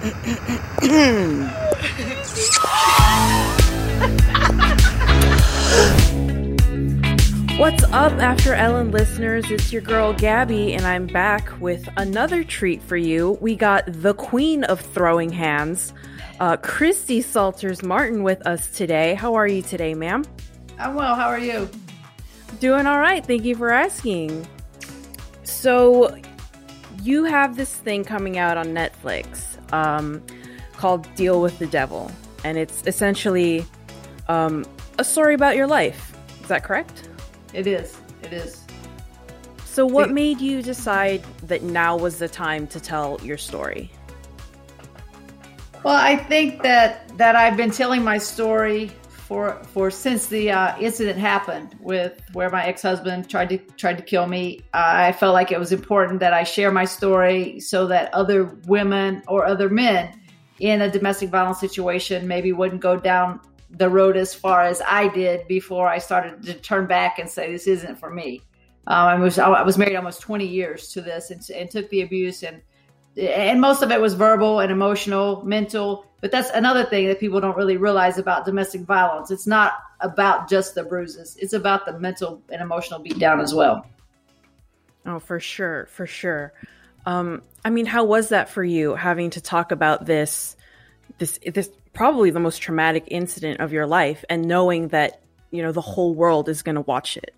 What's up, After Ellen listeners? It's your girl Gabi, and I'm back with another treat for you. We got the queen of throwing hands, uh, Christy Salters Martin, with us today. How are you today, ma'am? I'm well. How are you? Doing all right. Thank you for asking. So, you have this thing coming out on Netflix um, called Deal with the Devil, and it's essentially um, a story about your life. Is that correct? It is. It is. So, what made you decide that now was the time to tell your story? Well, I think that that I've been telling my story for for since the uh, incident happened with where my ex husband tried to tried to kill me. I felt like it was important that I share my story so that other women or other men in a domestic violence situation maybe wouldn't go down the road as far as I did before I started to turn back and say this isn't for me. Um, I was I was married almost 20 years to this and, and took the abuse and and most of it was verbal and emotional, mental. But that's another thing that people don't really realize about domestic violence. It's not about just the bruises; it's about the mental and emotional beatdown as well. Oh, for sure, for sure. Um, I mean, how was that for you having to talk about this, this, this probably the most traumatic incident of your life and knowing that you know the whole world is going to watch it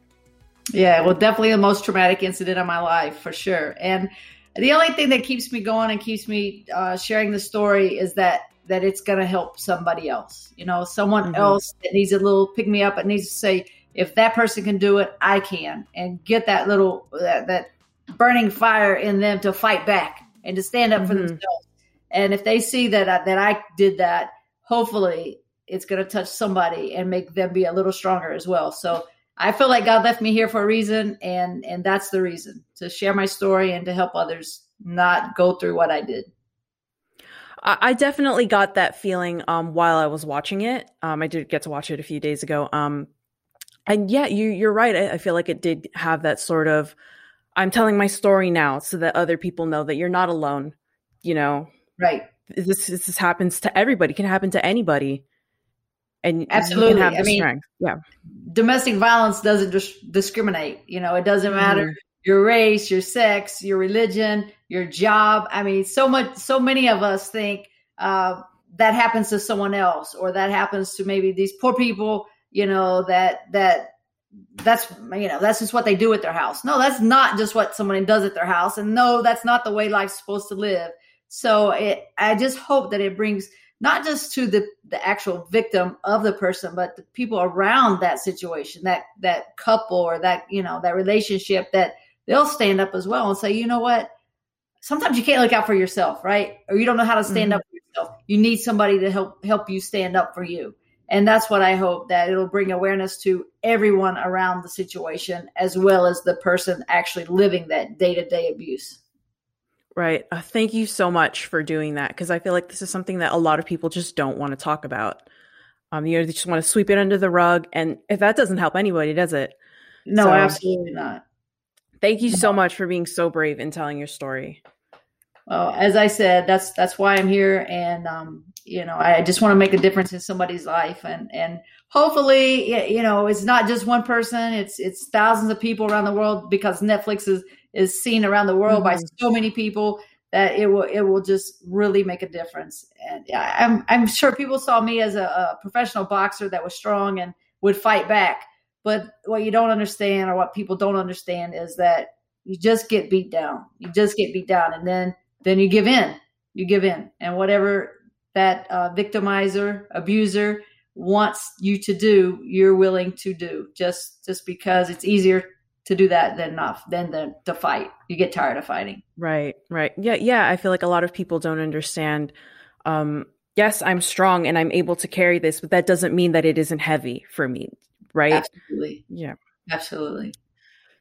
yeah well definitely the most traumatic incident of my life for sure and the only thing that keeps me going and keeps me uh, sharing the story is that that it's going to help somebody else you know someone mm-hmm. else that needs a little pick me up and needs to say if that person can do it i can and get that little that, that burning fire in them to fight back and to stand up mm-hmm. for themselves and if they see that I, that i did that hopefully it's going to touch somebody and make them be a little stronger as well. So I feel like God left me here for a reason, and and that's the reason to share my story and to help others not go through what I did. I definitely got that feeling um, while I was watching it. Um, I did get to watch it a few days ago. Um, and yeah, you you're right. I, I feel like it did have that sort of I'm telling my story now so that other people know that you're not alone. You know, right? this this happens to everybody. It can happen to anybody. And absolutely, have the I mean, strength. Yeah, domestic violence doesn't dis- discriminate. You know, it doesn't matter mm. your race, your sex, your religion, your job. I mean, so much, so many of us think uh, that happens to someone else, or that happens to maybe these poor people. You know that that that's you know that's just what they do at their house. No, that's not just what someone does at their house, and no, that's not the way life's supposed to live. So it, I just hope that it brings not just to the, the actual victim of the person, but the people around that situation, that that couple or that you know that relationship, that they'll stand up as well and say, you know what, sometimes you can't look out for yourself, right? Or you don't know how to stand mm-hmm. up for yourself. You need somebody to help help you stand up for you. And that's what I hope that it'll bring awareness to everyone around the situation as well as the person actually living that day-to-day abuse. Right. Uh, thank you so much for doing that because I feel like this is something that a lot of people just don't want to talk about. Um, you know, they just want to sweep it under the rug, and if that doesn't help anybody, does it? No, so, absolutely not. Thank you so much for being so brave and telling your story. Well, as I said, that's that's why I'm here, and um, you know, I just want to make a difference in somebody's life, and and hopefully, you know, it's not just one person; it's it's thousands of people around the world because Netflix is is seen around the world mm-hmm. by so many people that it will it will just really make a difference. And I'm I'm sure people saw me as a, a professional boxer that was strong and would fight back. But what you don't understand, or what people don't understand, is that you just get beat down. You just get beat down, and then then you give in. You give in, and whatever that uh, victimizer, abuser wants you to do, you're willing to do. Just just because it's easier to do that than enough than the, to fight. You get tired of fighting. Right, right. Yeah, yeah. I feel like a lot of people don't understand. Um, yes, I'm strong and I'm able to carry this, but that doesn't mean that it isn't heavy for me. Right. Absolutely. Yeah. Absolutely.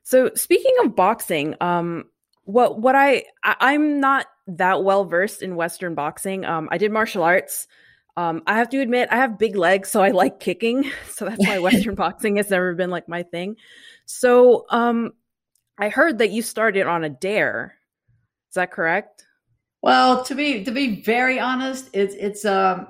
So speaking of boxing, um, what what I, I am not that well versed in Western boxing. Um, I did martial arts. Um, I have to admit, I have big legs, so I like kicking. So that's why Western boxing has never been like my thing. So, um, I heard that you started on a dare. Is that correct? Well, to be to be very honest, it's it's um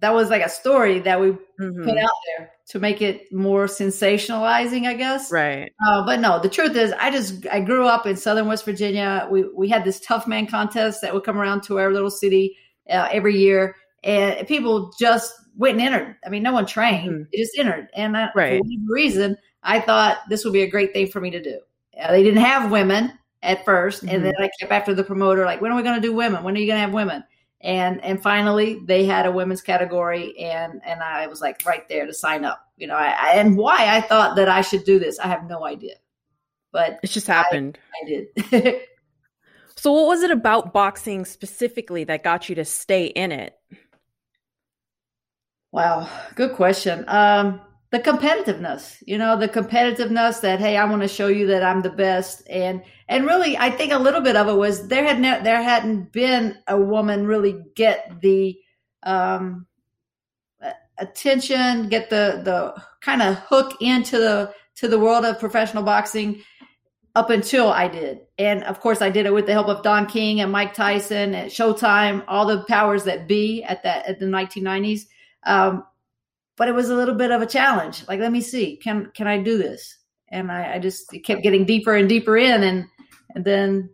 that was like a story that we mm-hmm. put out there to make it more sensationalizing, I guess. Right. Uh, but no, the truth is, I just I grew up in Southern West Virginia. We we had this tough man contest that would come around to our little city uh, every year, and people just went and entered. I mean, no one trained; mm-hmm. they just entered. And I, right. for whatever reason, I thought this would be a great thing for me to do. Uh, they didn't have women at 1st mm-hmm. and then I kept after the promoter, like, when are we going to do women? When are you going to have women? And and finally, they had a women's category, and and I was like right there to sign up. You know, I, I and why I thought that I should do this, I have no idea, but it just happened. I, I did. so, what was it about boxing specifically that got you to stay in it? Wow, good question. Um, the competitiveness, you know, the competitiveness that hey, I want to show you that I'm the best, and and really, I think a little bit of it was there had ne- there hadn't been a woman really get the um, attention, get the the kind of hook into the to the world of professional boxing up until I did, and of course, I did it with the help of Don King and Mike Tyson and Showtime, all the powers that be at that at the 1990s. Um, but it was a little bit of a challenge. Like, let me see, can can I do this? And I, I just kept getting deeper and deeper in, and and then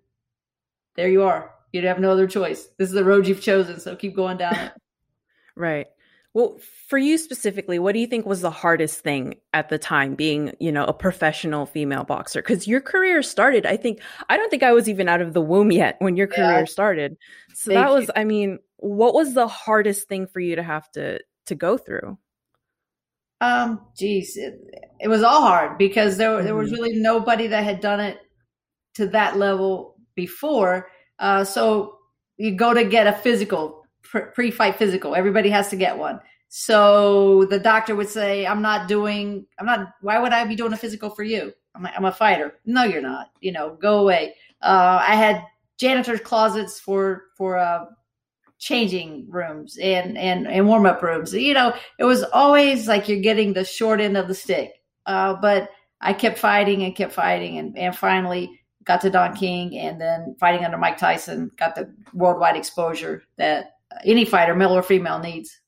there you are. You'd have no other choice. This is the road you've chosen, so keep going down it. right. Well, for you specifically, what do you think was the hardest thing at the time being, you know, a professional female boxer? Because your career started, I think, I don't think I was even out of the womb yet when your career yeah. started. So Thank that was, you. I mean, what was the hardest thing for you to have to to go through? Um, geez, it, it was all hard because there mm-hmm. there was mm-hmm. really nobody that had done it to that level before. Uh, so you go to get a physical, pre fight physical. Everybody has to get one. So the doctor would say, I'm not doing, I'm not, why would I be doing a physical for you? I'm a, I'm a fighter. No, you're not. You know, go away. Uh, I had janitor's closets for, for, uh, changing rooms and, and, and warm up rooms. You know, it was always like you're getting the short end of the stick. Uh, but I kept fighting and kept fighting. And, and finally, got to Don King, and then fighting under Mike Tyson, got the worldwide exposure that any fighter, male or female, needs.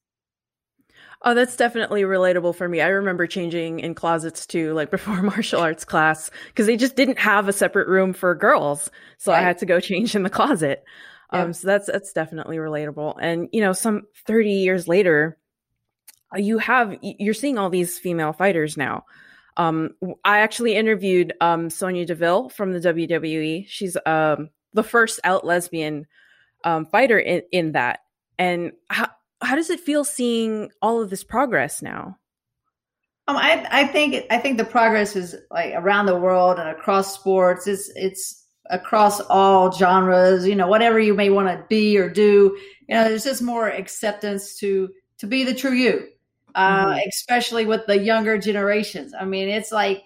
Oh, that's definitely relatable for me. I remember changing in closets too, like before martial arts class, because they just didn't have a separate room for girls. So right. I had to go change in the closet. Yeah. Um, so that's that's definitely relatable. And you know, some 30 years later, you have you're seeing all these female fighters now. Um, I actually interviewed um, Sonya Deville from the WWE. She's um, the first out lesbian um, fighter in, in that. And how, how does it feel seeing all of this progress now? Um, I, I think I think the progress is like around the world and across sports. It's it's across all genres. You know, whatever you may want to be or do. You know, there's just more acceptance to to be the true you uh, mm-hmm. especially with the younger generations. I mean, it's like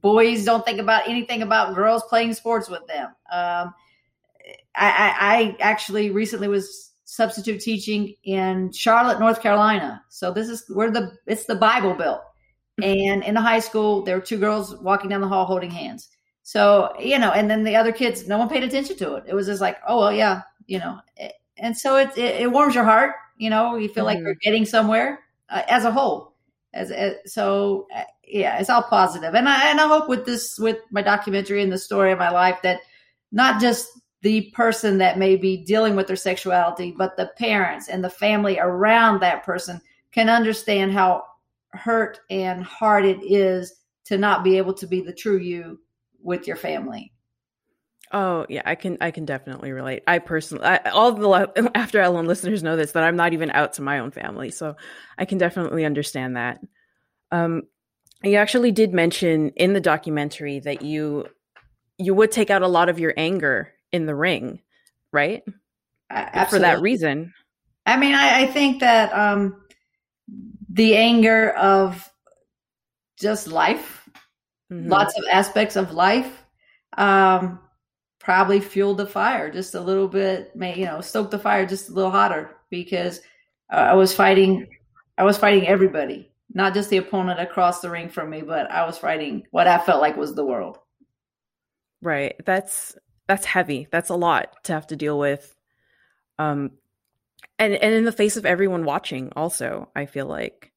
boys don't think about anything about girls playing sports with them. Um, I, I, I, actually recently was substitute teaching in Charlotte, North Carolina. So this is where the it's the Bible Belt. And in the high school, there were two girls walking down the hall holding hands. So you know, and then the other kids, no one paid attention to it. It was just like, oh well, yeah, you know. And so it it, it warms your heart. You know, you feel mm-hmm. like you're getting somewhere uh, as a whole. As, as so, uh, yeah, it's all positive. positive, and I and I hope with this with my documentary and the story of my life that not just the person that may be dealing with their sexuality, but the parents and the family around that person can understand how hurt and hard it is to not be able to be the true you with your family. Oh yeah, I can I can definitely relate. I personally, I, all the after Ellen listeners know this that I'm not even out to my own family, so I can definitely understand that. Um, you actually did mention in the documentary that you you would take out a lot of your anger in the ring, right? Absolutely. For that reason. I mean, I, I think that um, the anger of just life, mm-hmm. lots of aspects of life. Um, probably fueled the fire just a little bit, may you know, stoke the fire just a little hotter because uh, I was fighting, I was fighting everybody, not just the opponent across the ring from me, but I was fighting what I felt like was the world. Right. That's that's heavy. That's a lot to have to deal with. Um, and and in the face of everyone watching, also, I feel like.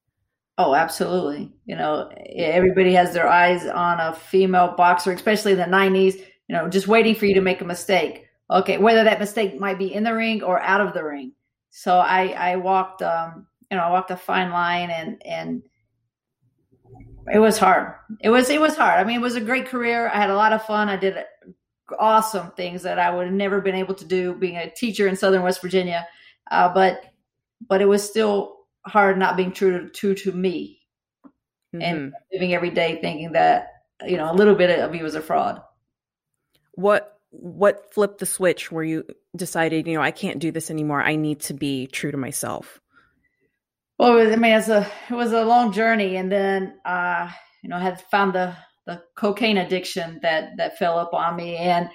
Oh, absolutely. You know, everybody has their eyes on a female boxer, especially in the '90s. You know, just waiting for you to make a mistake. Okay, whether that mistake might be in the ring or out of the ring. So I I walked um you know I walked a fine line and and it was hard. It was it was hard. I mean, it was a great career. I had a lot of fun. I did awesome things that I would have never been able to do being a teacher in Southern West Virginia. Uh, but but it was still hard not being true to true to me mm-hmm. and living every day thinking that you know a little bit of you was a fraud. What what flipped the switch where you decided you know I can't do this anymore. I need to be true to myself. Well, I mean, it's a it was a long journey, and then uh, you know I had found the the cocaine addiction that that fell up on me, and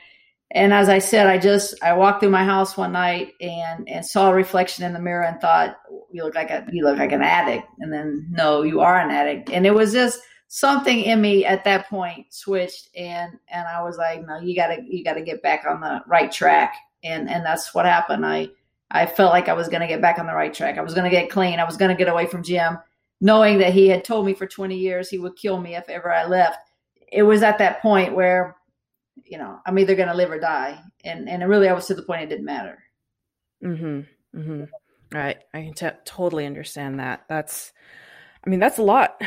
and as I said, I just I walked through my house one night and and saw a reflection in the mirror and thought, you look like a you look like an addict, and then no, you are an addict, and it was just something in me at that point switched, and and I was like, no, you gotta you gotta get back on the right track, and and that's what happened. I I felt like I was to get back on the right track. I was to get clean. I was to get away from Jim, knowing that he had told me for 20 years he would kill me if ever I left. It was at that point where, you know, I'm either going to live or die. And, and really, I was to the point it didn't matter. Mm-hmm. Mm-hmm. Right. I can t- totally understand that. That's, I mean, that's a lot,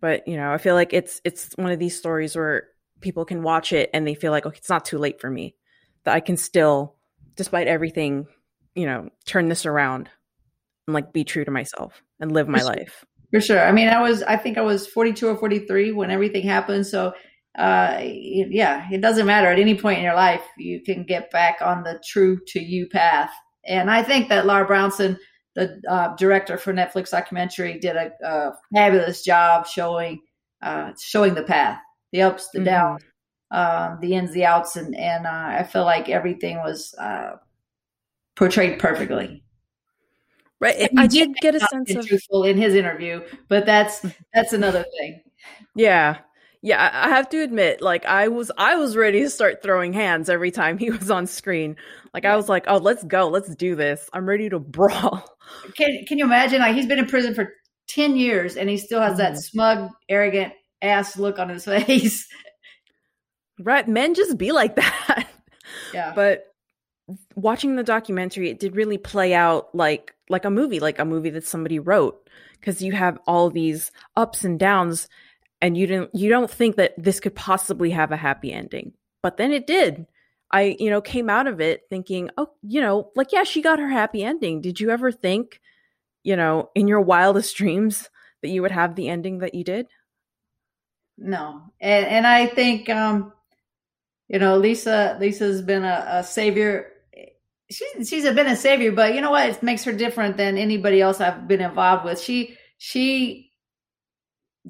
but you know, I feel like it's, it's one of these stories where people can watch it and they feel like, okay, it's not too late for me that I can still, despite everything you know, turn this around and like be true to myself and live my For sure. life. For sure. I mean, I was, I think I was 42 or 43 when everything happened. So, uh, yeah, it doesn't matter at any point in your life, you can get back on the true to you path. And I think that Laura Brownson, the uh, director for Netflix documentary, did a, a fabulous job showing, uh, showing the path, the ups, the mm-hmm. downs, uh, the ins, the outs, and and uh, I feel like everything was uh, portrayed perfectly. Right. I did get a sense of truthful in his interview, but that's that's another thing. Yeah. Yeah, I have to admit, like I was I was ready to start throwing hands every time he was on screen. Like I was like, "Oh, let's go. Let's do this. I'm ready to brawl." Can can you imagine like he's been in prison for 10 years and he still has that mm-hmm. smug, arrogant ass look on his face. Right, men just be like that. Yeah. But watching the documentary it did really play out like like a movie like a movie that somebody wrote because you have all these ups and downs and you didn't you don't think that this could possibly have a happy ending. But then it did. I you know came out of it thinking oh you know like yeah she got her happy ending. Did you ever think you know in your wildest dreams that you would have the ending that you did? No. And and i think um you know lisa lisa's been a, a savior. She's she's been a savior, but you know what? It makes her different than anybody else I've been involved with. She she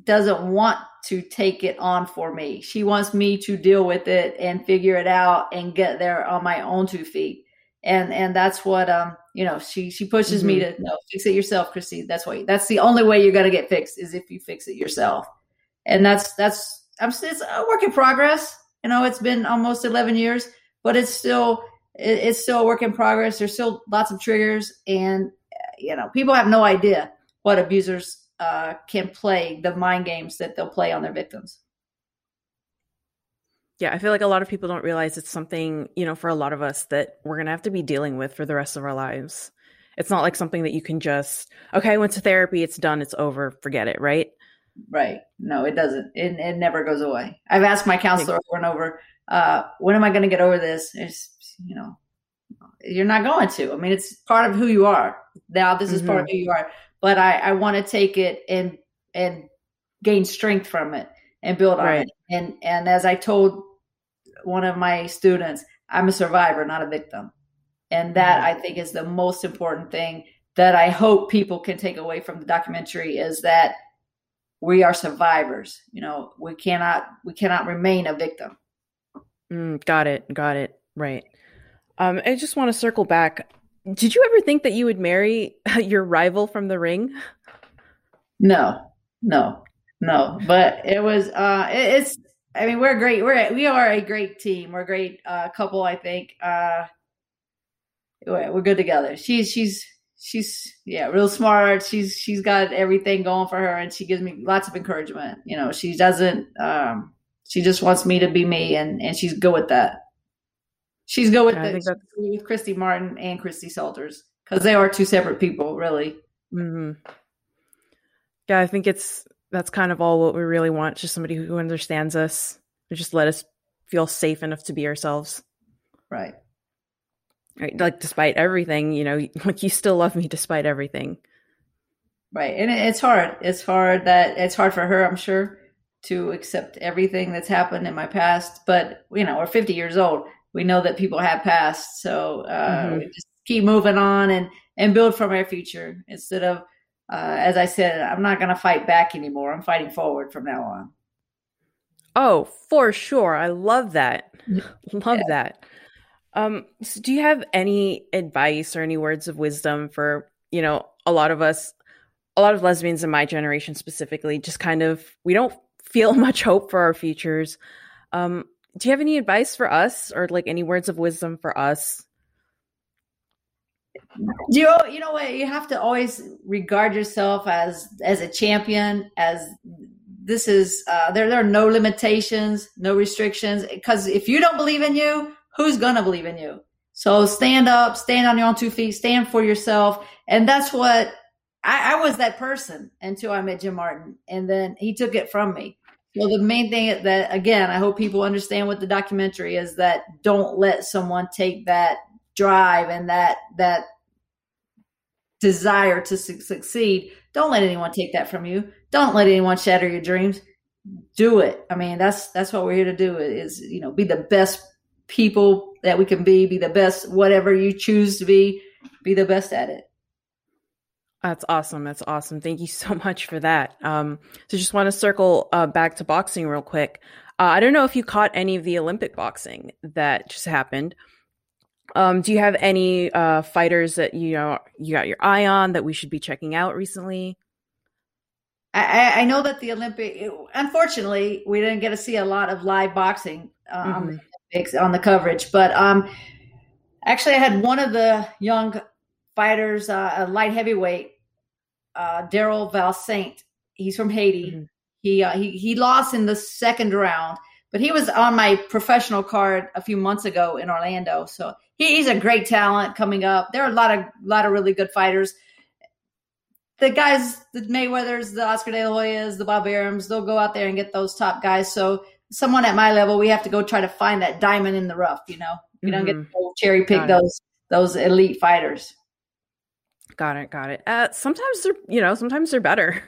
doesn't want to take it on for me. She wants me to deal with it and figure it out and get there on my own two feet. And and that's what um you know she she pushes mm-hmm. me to no fix it yourself, Christy. That's why that's the only way you're gonna get fixed is if you fix it yourself. And that's that's I'm it's a work in progress. You know, it's been almost 11 years, but it's still it, it's still a work in progress. There's still lots of triggers, and you know, people have no idea what abusers uh, can play the mind games that they'll play on their victims. Yeah, I feel like a lot of people don't realize it's something, you know, for a lot of us that we're going to have to be dealing with for the rest of our lives. It's not like something that you can just, okay, I went to therapy, it's done, it's over, forget it, right? Right. No, it doesn't. It, it never goes away. I've asked my counselor over and over, uh, when am I going to get over this? It's, you know, you're not going to. I mean, it's part of who you are. Now this is mm-hmm. part of mm-hmm. who you are. But I, I want to take it and and gain strength from it and build on right. it. And and as I told one of my students, I'm a survivor, not a victim. And that mm-hmm. I think is the most important thing that I hope people can take away from the documentary is that we are survivors. You know, we cannot we cannot remain a victim. Mm, got it. Got it. Right. Um, I just want to circle back. Did you ever think that you would marry your rival from the ring? No, no, no. But it was uh, it's I mean, we're great. We're we are a great team. We're a great uh, couple. I think uh, we're good together. She's she's she's yeah, real smart. She's she's got everything going for her, and she gives me lots of encouragement. You know, she doesn't. Um, she just wants me to be me, and and she's good with that. She's good with, yeah, the, with Christy Martin and Christy Salters because they are two separate people, really. Mm-hmm. Yeah, I think it's that's kind of all what we really want. Just somebody who understands us, who just let us feel safe enough to be ourselves. Right. Right. Like despite everything, you know, like you still love me despite everything. Right. And it's hard. It's hard that it's hard for her, I'm sure, to accept everything that's happened in my past. But you know, we're 50 years old. We know that people have passed, so uh, mm-hmm. we just keep moving on and and build from our future instead of uh, as I said, I'm not going to fight back anymore. I'm fighting forward from now on. Oh, for sure. I love that. love yeah. that. Um, so do you have any advice or any words of wisdom for, you know, a lot of us, a lot of lesbians in my generation specifically, just kind of, we don't feel much hope for our futures. Um, do you have any advice for us or like any words of wisdom for us you know, you know what? You have to always regard yourself as as a champion. As this is uh, there, there are no limitations, no restrictions. Because if you don't believe in you, who's gonna believe in you? So stand up, stand on your own two feet, stand for yourself, and that's what I, I was. That person until I met Jim Martin, and then he took it from me. Well, the main thing that again, I hope people understand what the documentary is that don't let someone take that drive and that that desire to su- succeed. Don't let anyone take that from you. Don't let anyone shatter your dreams. Do it. I mean that's that's what we're here to do is you know be the best people that we can be be the best whatever you choose to be be the best at it that's awesome. That's awesome. Thank you so much for that. Um so just want to circle uh, back to boxing real quick. Uh, i don't know if you caught any of the olympic boxing that just happened. Um, do you have any uh, fighters that you know you got your eye on that we should be checking out recently? I, I know that the Olympic, unfortunately, we didn't get to see a lot of live boxing um, mm-hmm. on the coverage, but um, actually, I had one of the young fighters, uh, a light heavyweight, uh, Daryl Valsaint. He's from Haiti. Mm-hmm. He, uh, he he lost in the second round, but he was on my professional card a few months ago in Orlando. So he's a great talent coming up. There are a lot of lot of really good fighters. The guys, the Mayweathers, the Oscar De La Hoyas, the Bob Arums, they'll go out there and get those top guys. So someone at my level, we have to go try to find that diamond in the rough. You know, we mm-hmm. don't get mm-hmm. to cherry pick those those elite fighters. Got it. Got it. Uh, sometimes they're you know sometimes they're better.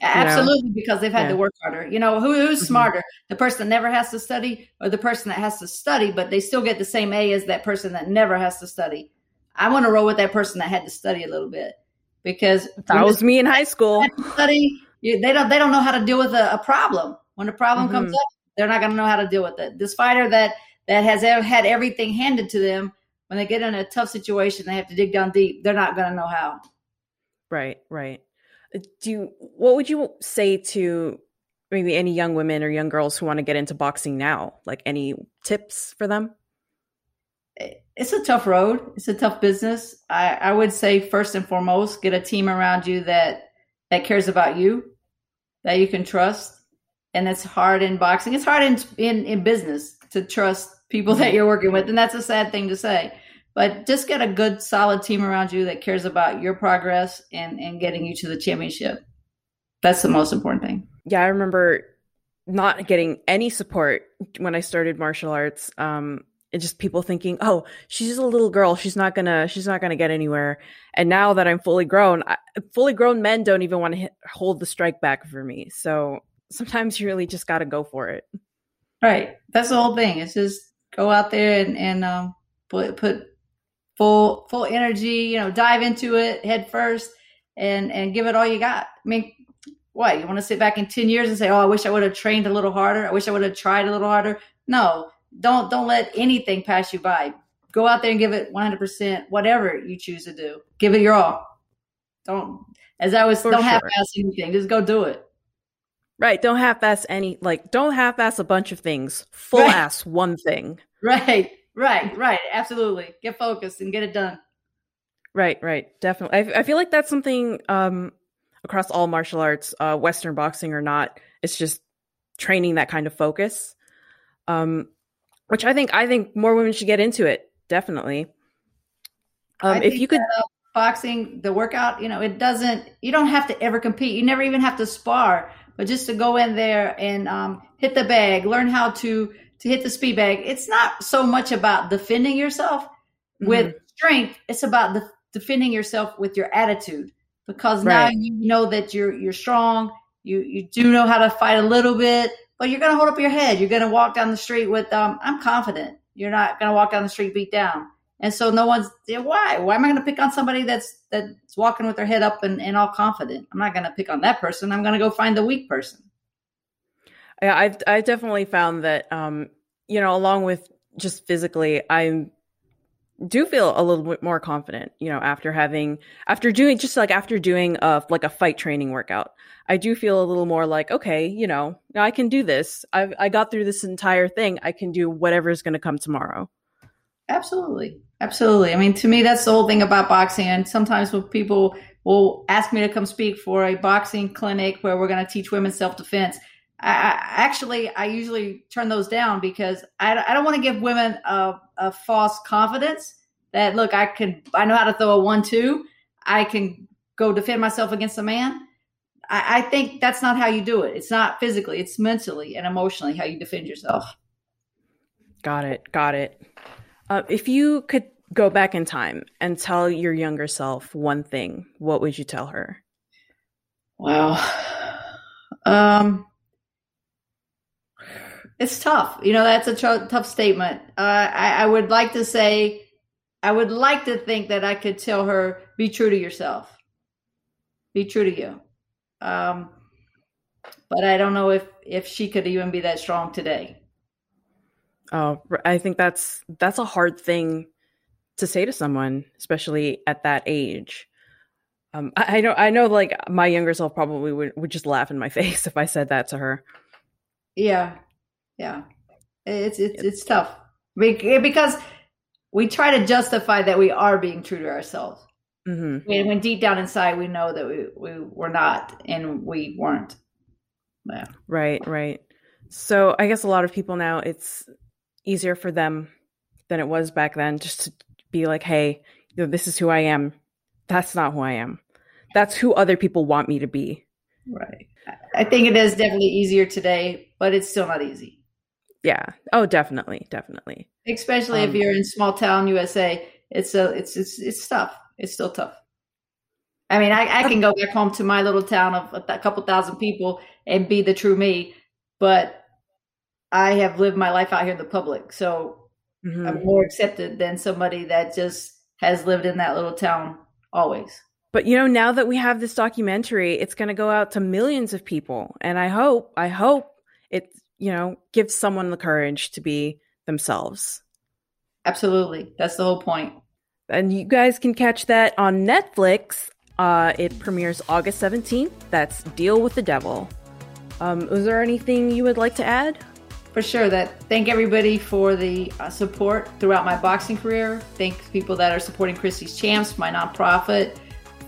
Absolutely, know? because they've had yeah. to work harder. You know, who, who's mm-hmm. smarter, the person that never has to study or the person that has to study, but they still get the same A as that person that never has to study? I want to roll with that person that had to study a little bit because that was me in high school. Study, you, they don't they don't know how to deal with a, a problem. When a problem mm-hmm. comes up, they're not going to know how to deal with it. This fighter that that has had everything handed to them, when they get in a tough situation, they have to dig down deep. They're not going to know how. Right, right. Uh, do you, what would you say to maybe any young women or young girls who want to get into boxing now? Like any tips for them? It's a tough road. It's a tough business. I, I would say first and foremost, get a team around you that that cares about you, that you can trust. And it's hard in boxing. It's hard in in, in business to trust people that you're working with, and that's a sad thing to say but just get a good solid team around you that cares about your progress and and getting you to the championship. That's the most important thing. Yeah i remember not getting any support when i started martial arts um and just people thinking oh she's a little girl. She's not gonna she's not gonna get anywhere. And now that i'm fully grown I, fully grown men don't even want to hold the strike back for me. So sometimes you really just got to go for it. Right. That's the whole thing. It's just go out there and and um, put put full full energy, you know, dive into it head first and and give it all you got. I mean, what you want to sit back in 10 years and say, "Oh, I wish I would have trained a little harder. I wish I would have tried a little harder." No, don't don't let anything pass you by. Go out there and give it 100%, whatever you choose to do. Give it your all. Don't as I was For don't sure. half-ass anything. Just go do it. Right. Don't half ass any, like, don't half ass a bunch of things. Full right. ass one thing. Right. Right. Right. Absolutely. Get focused and get it done. Right. Right. Definitely. I, I feel like that's something um, across all martial arts, uh, Western boxing or not. It's just training that kind of focus. Um, which I think I think more women should get into it. Definitely. Um, if you could. That, uh, boxing, the workout, you know, it doesn't. You don't have to ever compete. You never even have to spar but just to go in there and um, hit the bag, learn how to to hit the speed bag. It's not so much about defending yourself mm-hmm. with strength. It's about the, defending yourself with your attitude because right. now you know that you're you're strong. You you do know how to fight a little bit, but you're going to hold up your head. You're going to walk down the street with um, I'm confident. You're not going to walk down the street beat down. And so no one's why? Why am I going to pick on somebody that's that's walking with their head up and, and all confident? I'm not going to pick on that person. I'm going to go find the weak person. Yeah, I've I definitely found that um, you know, along with just physically, I do feel a little bit more confident, you know, after having after doing just like after doing a like a fight training workout. I do feel a little more like, okay, you know, I can do this. I I got through this entire thing. I can do whatever is going to come tomorrow. Absolutely. Absolutely. I mean, to me, that's the whole thing about boxing. And sometimes when people will ask me to come speak for a boxing clinic where we're going to teach women self defense, I, I, actually, I usually turn those down because I, I don't want to give women a, a false confidence that, look, I can, I know how to throw a one, two. I can go defend myself against a man. I, I think that's not how you do it. It's not physically, it's mentally and emotionally how you defend yourself. Got it. Got it. Uh, if you could go back in time and tell your younger self one thing, what would you tell her? Wow. Um, it's tough. You know, that's a tough statement. Uh, I, I would like to say, I would like to think that I could tell her, be true to yourself, be true to you. Um, but I don't know if if she could even be that strong today. Oh, I think that's that's a hard thing to say to someone, especially at that age. Um, I, I know, I know, like my younger self probably would, would just laugh in my face if I said that to her. Yeah, yeah, it's it's it's tough because we try to justify that we are being true to ourselves. Mm-hmm. When, when deep down inside we know that we we were not and we weren't. Yeah. Right, right. So I guess a lot of people now it's easier for them than it was back then just to be like, hey, you know, this is who I am. That's not who I am. That's who other people want me to be. Right. I think it is definitely easier today, but it's still not easy. Yeah. Oh, definitely, definitely. Especially um, if you're in small town USA, it's a it's it's it's tough. It's still tough. I mean, I, I can go back home to my little town of a couple thousand people and be the true me, but I have lived my life out here in the public, so mm-hmm. I'm more accepted than somebody that just has lived in that little town always. But you know, now that we have this documentary, it's going to go out to millions of people, and I hope, I hope it, you know, gives someone the courage to be themselves. Absolutely, that's the whole point. And you guys can catch that on Netflix. Uh, it premieres August 17th. That's Deal with the Devil. Um, is there anything you would like to add? For sure that thank everybody for the uh, support throughout my boxing career. Thank people that are supporting Christy's Champs, my nonprofit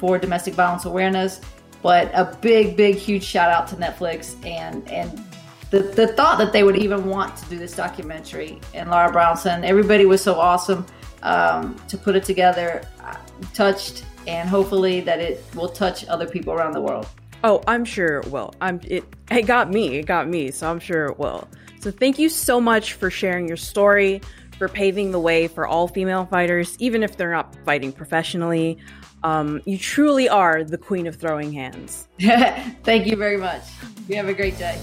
for domestic violence awareness. But a big, big, huge shout out to Netflix and and the, the thought that they would even want to do this documentary and Laura Brownson. Everybody was so awesome um, to put it together, uh, touched, and hopefully that it will touch other people around the world. Oh, I'm sure it will. I'm it. It got me. It got me. So I'm sure it will. So thank you so much for sharing your story, for paving the way for all female fighters, even if they're not fighting professionally. Um, you truly are the queen of throwing hands. thank you very much. You have a great day.